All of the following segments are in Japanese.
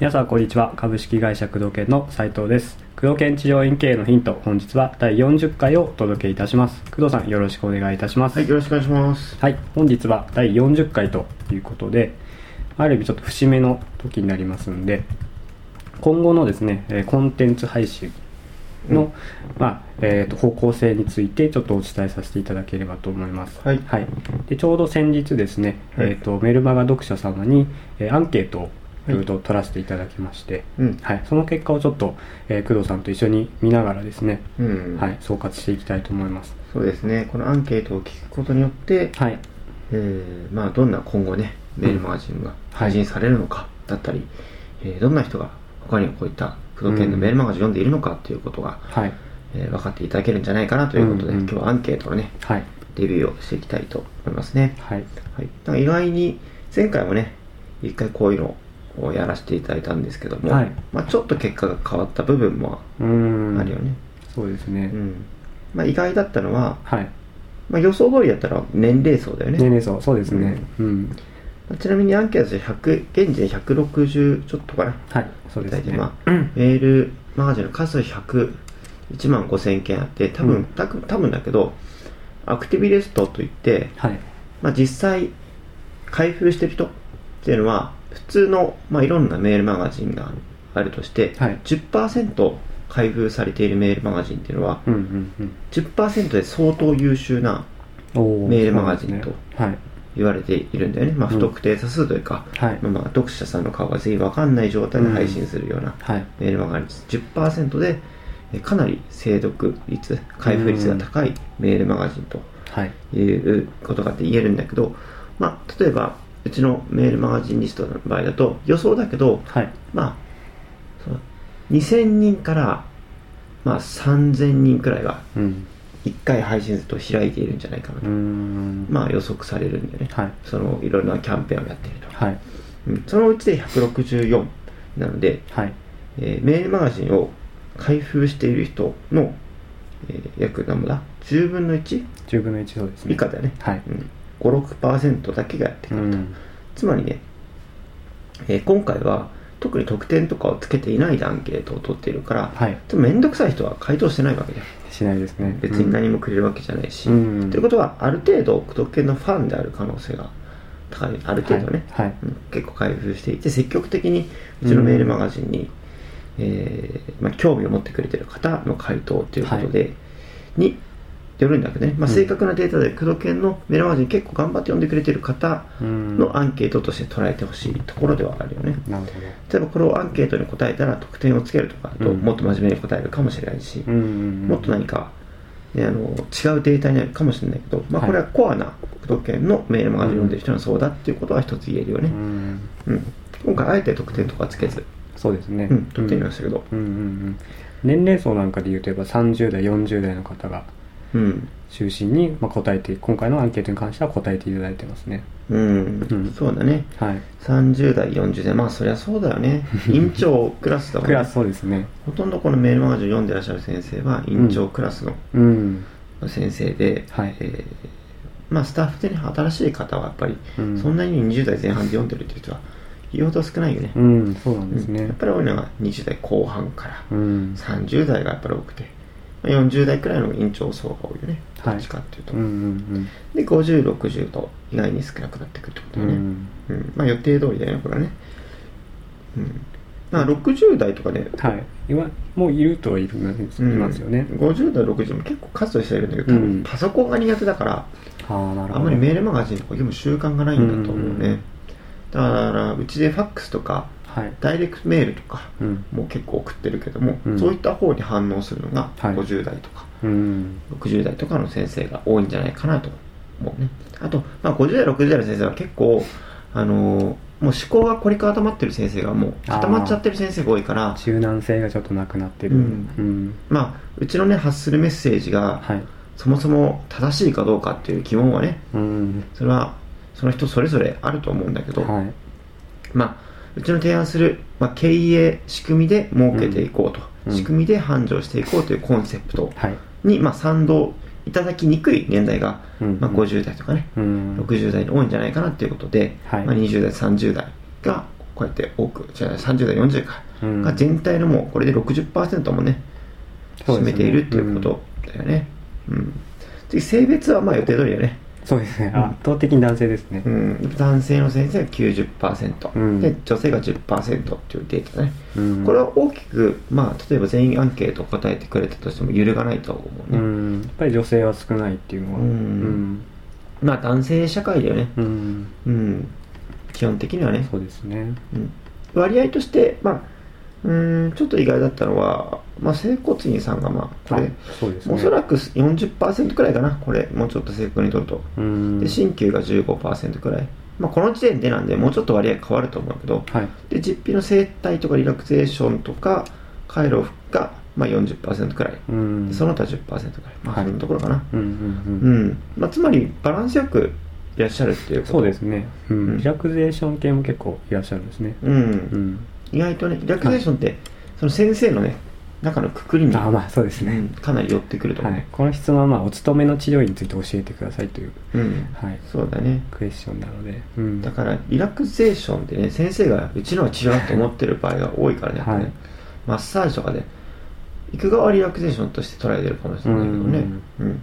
皆さんこんにちは。株式会社工藤研の斉藤です。工藤研治療院経営のヒント本日は第40回をお届けいたします。工藤さんよろしくお願いいたします。はい、よろしくお願いします。はい、本日は第40回ということで、ある意味ちょっと節目の時になりますんで、今後のですね、えーコンテンツ配信の、うんまあえーと方向性についてちょっとお伝えさせていただければと思います。はいでちょうど先日ですね、はいえー、とメルマガ読者様に、えーアンケートをはいいろいろと取らせていただきまして、うん。はい、その結果をちょっと、えー工藤さんと一緒に見ながらですね、うん。はい、総括していきたいと思います。そうですね。このアンケートを聞くことによって、はい、えー、まあ、どんな今後ね、メールマガジンが配信されるのか、だったり、えーどんな人が他にはこういった工藤研のメールマガジンを読んでいるのかっていうことが、はい、えー分かっていただけるんじゃないかなということで、うんうん今日はアンケートのね、はい、レビューをしていきたいと思いますね。はい、はい。意外に、前回もね、一回こういうのをやらせていただいたんですけども、はい。まあ、ちょっと結果が変わった部分もあるよね。そうですね、うん。まあ、意外だったのは、はい。まあ、予想通りだったら年齢層だよね。年齢層。そうですね。うん、ちなみにアンケートで100、現在160ちょっとかな？はいそうですね。まあ、メールマガジンの数100、1万5000件あって、多分、うん。た多分だけど、アクティビリストといって、はい。まあ、実際、開封してる人っていうのは、普通の、まあ、いろんなメールマガジンがあるとして、はい。10%開封されているメールマガジンっていうのは、うんうんうん。10%で相当優秀なおメールマガジンと言われているんだよね。まあ、うん。不特定多数というか、はい。まあ、まあ読者さんの顔が全員わかんない状態で配信するようなはい。メールマガジン。10%でえかなり精読率開封率が高いメールマガジンとはいいうことが言えるんだけど、まあ、例えばうちのメールマガジンリストの場合だと予想だけど、はい。まあ、その2000人から、まあ、3000人くらいがうん1回配信すると開いているんじゃないかなと、ん。まあ予測されるんでね、はい。そのいろいろなキャンペーンをやっていると。はい。うん。そのうちで164なので、はい。えーメールマガジンを開封している人の、えー約何ぼだ？10分の 1? 10分の1そうですね。以下だよね、はい。うん、56%だけがやってくると、うん。つまりね、えー今回は特に得点とかをつけていないでアンケートを取っているから、はい。ちょっと面倒くさい人は回答してないわけだよしないですね。別に何もくれるわけじゃないし、うん。ということはある程度特権のファンである可能性が高い。ある程度ね、はい。はいうん。結構開封していて積極的にうちのメールマガジンに、えーまあ、興味を持ってくれてる方の回答ということで、によるんだけどね、まあ、うん。正確なデータで工藤研のメールマガジン結構頑張って読んでくれてる方うん。のアンケートとして捉えてほしいところではあるよね。なるほ例えばこれをアンケートに答えたら得点をつけるとかだと、うん。もっと真面目に答えるかもしれないし、どうんうんうん。もっと何か、ね、あの違うデータになるかもしれないけど、まあ、はい。これはコアな工藤研のメールマガジンを読んでる人のそうだっていうことは一つ言えるよね。うん。うん、今回あえて得点とかつけず、そうですね。うん、取ってみましたけど、うん。うんうん年齢層なんかで言うとやっぱ30代40代の方がうん、中心に、まあ、答えて今回のアンケートに関しては答えていただいてますね。うん、うん。そうだね。はい。30代、40代、まあそりゃそうだよね。院長クラスだもんね。クラスそうですね。ほとんどこのメールマガジンを読んでらっしゃる先生は院長クラスのうん。先生で、はい。えーまあスタッフでね、新しい方はやっぱり、うん。そんなに20代前半で読んでるっていう人は、言うほど少ないよね。うん。そうなんですね。うんやっぱり多いのが20代後半から。うん。30代がやっぱり多くて、まあ40代くらいの院長層が多いよね。はいどっちかっていうと。うんうんで、50、60と意外に少なくなってくるってことうんだよね。うんまあ予定通りだよね、これはね。うん。まあ60代とかね、はい今もういるとはいるんですいうんますよね50代、60代も結構数としてはいるんだけど、多うん分パソコンが苦手だから、ああなるほどあんまりメールマガジンとか読む習慣がないんだと思うね。うんうんだから、うちでファックスとか、はい。ダイレクトメールとか、うん。もう結構送ってるけども、うん。そういった方に反応するのがはい。50代とか、うん。60代とかの先生が多いんじゃないかなと思うね。あと、まあ、50代、60代の先生は結構、あのーもう思考が凝り固まってる先生がもう固まっちゃってる先生が多いから、柔軟性がちょっとなくなってる。うん。うん。まあ、うちのね、発するメッセージが、はい。そもそも正しいかどうかっていう疑問はね、うん。それはその人それぞれあると思うんだけど、はい。まあ、うちの提案する、まあ、経営仕組みで設けていこうと、うん。仕組みで繁盛していこうというコンセプトはい。に、まあ、賛同いただきにくい年代が、うん。まあ、50代とかね、うん。60代に多いんじゃないかなっていうことで、はい。まあ、20代30代がこうやって多くじゃあ30代40代か、うん。が全体のもうこれで60%もね占めているっていうことだよね。うん、次性別はまあ予定通りだよねそうですね、うん圧倒的に男性ですね、うん、男性の先生が90%、うん。で女性が10%っていうデータだね、うん。これは大きく、まあ、例えば全員アンケートを答えてくれたとしても揺るがないと思うね、うん。やっぱり女性は少ないっていうのは。うん。まあ男性社会だよね。うん、うん。うん。基本的にはね、そうですね。うん、割合としてまあうーんちょっと意外だったのは、まあ、整骨院さんがまあこれ、あそうですね。おそらく40%くらいかなこれもうちょっと正確に取ると。うん。で鍼灸が15%くらい、まあ、この時点でなんでもうちょっと割合変わると思うけどはい。で実費の整体とかリラクゼーションとか回路がまあ40%くらい、その他10%くらい。まあはい。そんなところかな、うんうんううんん。まあ、つまりバランスよくいらっしゃるっていうこと。そうですね、うん。うん。リラクゼーション系も結構いらっしゃるんですね。うん、うん意外とねリラクゼーションって、その先生のね中のくくりに、あまあそうですね。うん、かなり寄ってくると思う、はい、この質問はまあお勤めの治療院について教えてくださいという、うん。はい、そうだね。クエスチョンなので、うん、だからリラクゼーションってね先生がうちのは違うと思ってる場合が多いからねはい。マッサージとかで行く側はリラクゼーションとして捉えてるかもしれないけどね、うん。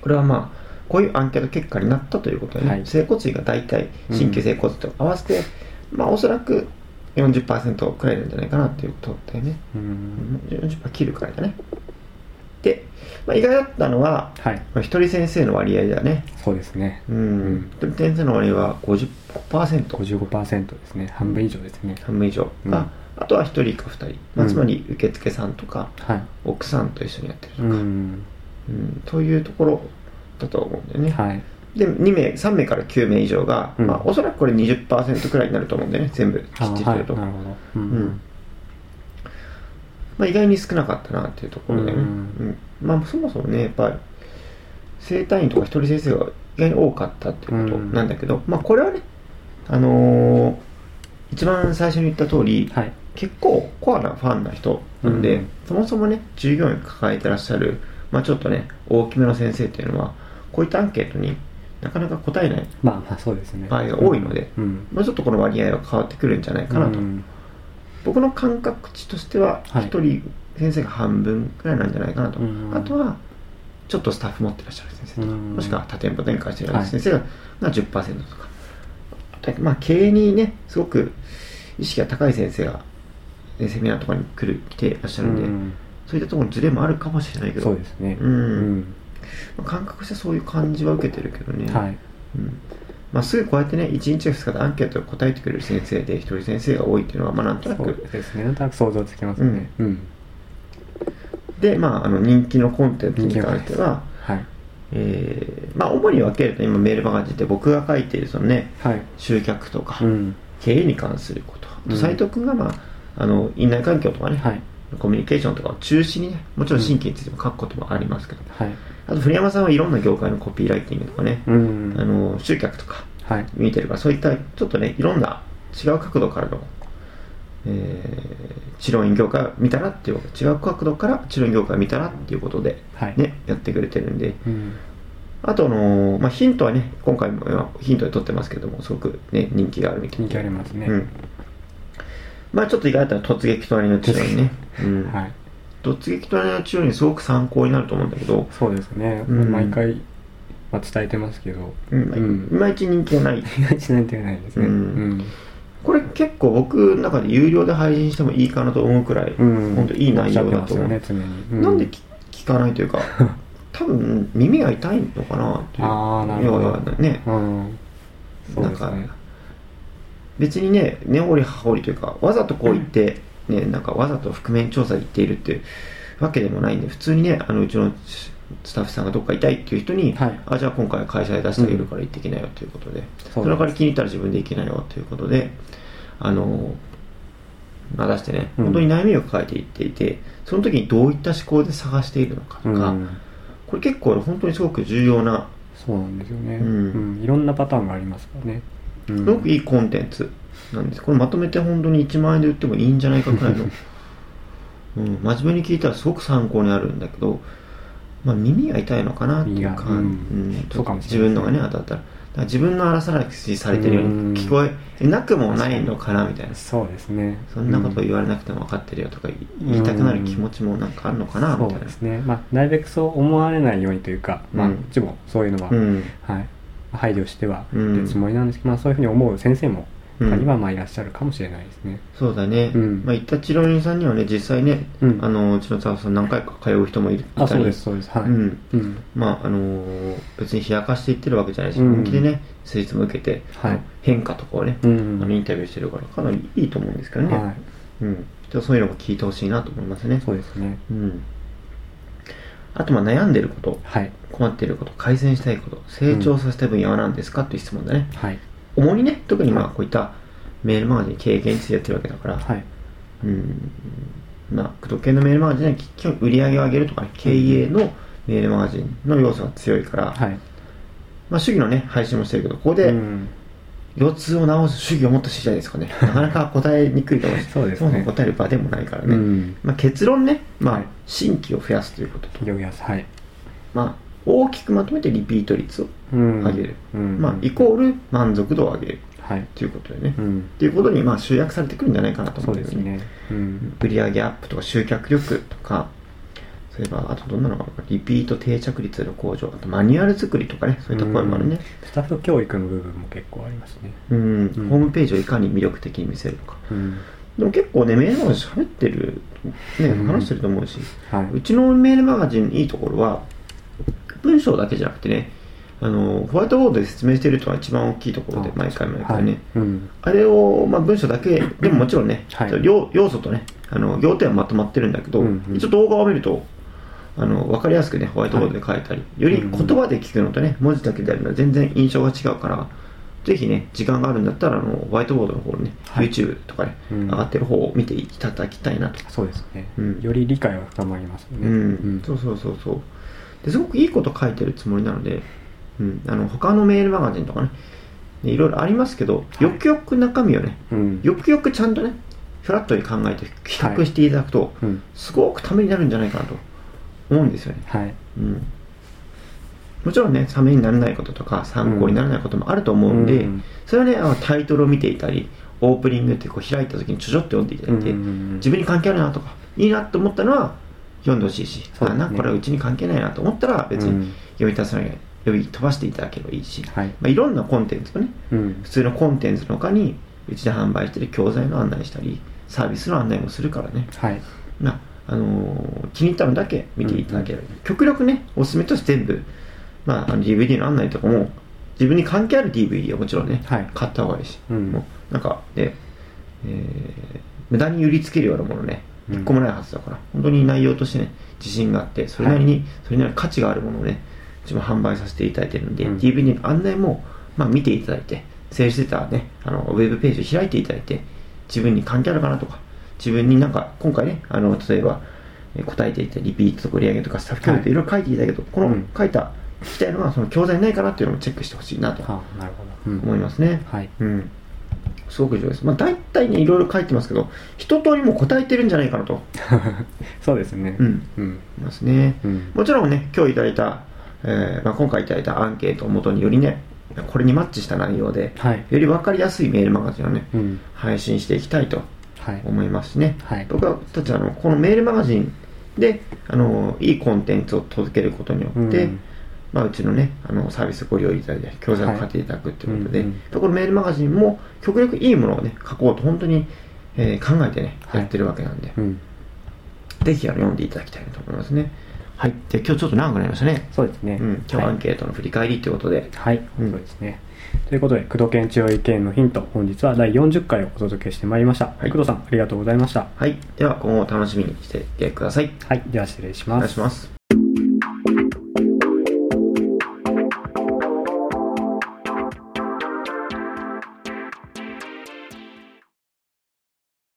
これはまあこういうアンケート結果になったということでね、はい。整骨院が大体神経整骨院と合わせて、まあおそらく40%くらいなんじゃないかなっていうことだよね、ううんん、40%切るくらいだね。で、まあ、意外だったのは、はい。まあ、一人先生の割合だね。そうですね。うん。一人先生の割合は50% 55%ですね。半分以上ですね。半分以上。うん。が、あとは一人か二人、まあ、うんつまり受付さんとか、はい。奥さんと一緒にやってるとか、うん。うん。というところだと思うんだよね、はいで2名3名から9名以上が、うん。まあ、おそらくこれ20%くらいになると思うんだよね 全部きあっちりすると、はいなるほど。ううん。まあ、意外に少なかったなっていうところでね、うん。うん。まあ、そもそもねやっぱり整体院とか一人先生が意外に多かったっていうことなんだけど、まあこれはねあのー一番最初に言った通り、はい。結構コアなファンな人なんで、うん。そもそもね従業員抱えてらっしゃる、まあ、ちょっとね大きめの先生っていうのはこういったアンケートになかなか答えないまあまあそうですね。場合が多いのでうん。まあ、ちょっとこの割合は変わってくるんじゃないかなと、うん。僕の感覚値としてははい。1人先生が半分くらいなんじゃないかなと、うん。あとはちょっとスタッフ持ってらっしゃる先生とか、うん。もしくは多店舗展開しているはい。先生が,、が10%とか。まあ経営にねすごく意識が高い先生がねセミナーとかに来る来ていらっしゃるんで、うん。そういったところにズレもあるかもしれないけど。そうですね。うんまあ感覚としてはそういう感じは受けてるけどね、はい。うん。まあ、すぐこうやってね1日や2日でアンケートを答えてくれる先生で1人先生が多いっていうのはまあなんとなそうくですね。なんとなく想像つきますね。うん。で、まあ、あの人気のコンテンツに関しては、はい。えーまあ、主に分けると今メールマガジンで僕が書いているそのねはい。集客とか、うん。経営に関すること。あうん。と斉藤君が、まあ、あの院内環境とかね、はい。コミュニケーションとかを中心にねもちろん新規についても書くこともありますけど、はいあと古山さんはいろんな業界のコピーライティングとかね、うん。あの集客とかはい。見てるからそういったちょっとねいろんな違う角度からの、えー、治療院業界を見たらっていう違う角度から治療院業界を見たらっていうことで、はい。ねやってくれてるんで。うん。あとあのーまあ、ヒントはね今回も今ヒントで取ってますけどもすごくね人気があるみたい人気ありますね。うん。まあちょっと意外だったら突撃隣の治療院ね、うん。はい突撃隣の治療院すごく参考になると思うんだけど、そうですね。うん。毎回まあ伝えてますけど。うん。いまいち人気がない。意外になんてないですね。うん。うん。これ結構僕の中で有料で配信してもいいかなと思うくらい、うん。本当いい内容だと思う、ねうなんで聞聞かないというか 多分耳が痛いのかなっていう。あーなるほど。ね。うん。そうですなんね。か別にね根掘り葉掘りというかわざとこう言って、ね、なんかわざと覆面調査に行っているっていうわけでもないんで普通にねあのうちのスタッフさんがどっか痛いっていう人に、はい。あじゃあ今回は会社で出してあげるから行ってきなよということで、そうその代わり気に入ったら自分で行きなよということであのまあ出してねうん。本当に悩みを抱えていっていて、その時にどういった思考で探しているのかとか、うん。これ結構本当にすごく重要なそうなんですよね。うん。うん。いろんなパターンがありますからね。うん。すごくいいコンテンツなんです。これまとめて本当に1万円で売ってもいいんじゃないかくらいの、うん、真面目に聞いたらすごく参考になるんだけどまあ、耳が痛いのかなっていうか、うん。うん自分のがね当たったら。ら自分の荒さらしされてるように聞こえなくもないのかなみたいな。そうですね。そんなこと言われなくても分かってるよとか言いたくなる気持ちもなんかあるのかなそうみたいな。ですねまあなるべくそう思われないようにというか、まあうんこっちもそういうのは、うん。はい、配慮してはるつもりなんですけど、まあ、そういうふうに思う先生もうん。他にはまあいらっしゃるかもしれないですね、そうだね、うん。まあ、行った治療人さんにはね実際ね、うん。あのうちのツアーさん何回か通う人もいるあそうですそうです。はい、うん。うん。まああのー別に冷やかしていってるわけじゃないし、うん。本気でね施術も受けて、はい。変化とかをね、うん。あのインタビューしてるからかなりいいと思うんですけどね、はい。うん、そういうのも聞いてほしいなと思いますね。そうですね。うん、あとまあ悩んでることはい。困っていること改善したいこと成長させたい分野は何ですかっていう質問だね。はい主にね。特にまあはいこういったメールマガジン経験についてやってるわけだから、はい。うん。まあ工藤系のメールマガジンは基本売り上げを上げるとかね。経営のメールマガジンの要素が強いから、はい。まあ主義のね配信もしてるけどここでうん。腰痛を治す主義をもっと知りたいですかね。なかなか答えにくいと思うし そうですね。答える場でもないからね、うん。まあ、結論ね、まあはい。新規を増やすということと、はい。まあ、大きくまとめてリピート率をうん。上げる、うん。まあ、イコール満足度を上げる。はい。ということでね、っうん。ていうことにまあ集約されてくるんじゃないかなとそ思うんだようですね。うん。売上アップとか集客力とかそういえばあとどんなのかな。リピート定着率の向上。あとマニュアル作りとかね。そういった声もあるね。スタッフ教育の部分も結構ありますね。うん、うん。ホームページをいかに魅力的に見せるとか。うん。でも結構ねメールマガジン喋ってるねうん。話してると思うし、はい。うちのメールマガジンいいところは文章だけじゃなくてねあのホワイトボードで説明してるとは一番大きいところであ毎回毎回ね、はい。うん。あれを、まあ、文章だけ でももちろんね、はい。要要素とねあの要点はまとまってるんだけど、うんうん。一応動画を見るとあの分かりやすくねホワイトボードで書いたり、より言葉で聞くのとね文字だけでやるのは全然印象が違うからぜひね時間があるんだったらあのホワイトボードの方のね、はい。YouTube とかね、うん。上がってる方を見ていただきたいなと。そうですね、うん。より理解は深まりますよね。うん、そうそうそうそう。ですごくいいこと書いてるつもりなので、うん、あの他のメールマガジンとかねねいろいろありますけど、い。よくよく中身をねうん。よくよくちゃんとねフラットに考えて比較していただくと、うん。すごくためになるんじゃないかなと思うんですよね、はい。うん、もちろんねためにならないこととか参考にならないこともあると思うんで、うん。それはねあのタイトルを見ていたりオープニングってこう開いた時にちょちょっと読んでいただいて、うん。自分に関係あるなとかいいなと思ったのは読んでほしいし、そうですねこれはうちに関係ないなと思ったら別にうん。読み出さない読み飛ばしていただければいいし、はい。まあ、いろんなコンテンツをねうん。普通のコンテンツの他にうちで販売してる教材の案内したりサービスの案内もするからね、はい。まああのー気に入ったのだけ見ていただければ。いい、極力ねおすすめとして全部、まあ、あの DVD の案内とかも自分に関係ある DVD はもちろんね、はい。買った方がいいし、うん。もうなんかで、えー無駄に売りつけるようなものねうん。一個もないはずだから、本当に内容としてね自信があってそれなりに、それなりに価値があるものをねうちも販売させていただいてるんで、うん。DVD の案内も、まあ、見ていただいてセールスデータねあのウェブページを開いていただいて自分に関係あるかなとか自分になんか今回ねあの例えばえー答えていたリピートとか売り上げとかスタッフ教育はい。いろいろ書いていただけど、このうん。書いた聞きたいのはその教材ないかなっていうのもチェックしてほしいなとはあなるほど、うん。思いますね、はい。うんすごく重要です。まあ大体ねいろいろ書いてますけど一通りもう答えてるんじゃないかなと。そうですね。うん。うん。ますね、うん。もちろんね今日いただいた、えーまあ、今回いただいたアンケートをもとによりねこれにマッチした内容で、はい。より分かりやすいメールマガジンをね、うん。配信していきたいとはい。思いますしね、はい。僕たちはあのこのメールマガジンであのいいコンテンツを届けることによって、うんまあ、うちのねあのサービスご利用いただいたり教材を買っていただくということで、はい。うんうんこのメールマガジンも極力いいものをね書こうと本当に、えー考えてねはい。やってるわけなんで、うん。ぜひあの読んでいただきたいなと思いますね。はい。で今日ちょっと長くなりましたね。そうですね、うん、今日はアンケートの振り返りということで、はい、うん。そうですね。ということで、工藤研治療医研のヒント、本日は第40回をお届けしてまいりました。はい。工藤さん、ありがとうございました。はい、では今後も楽しみにしていてください。はい、では失礼しおます。願いします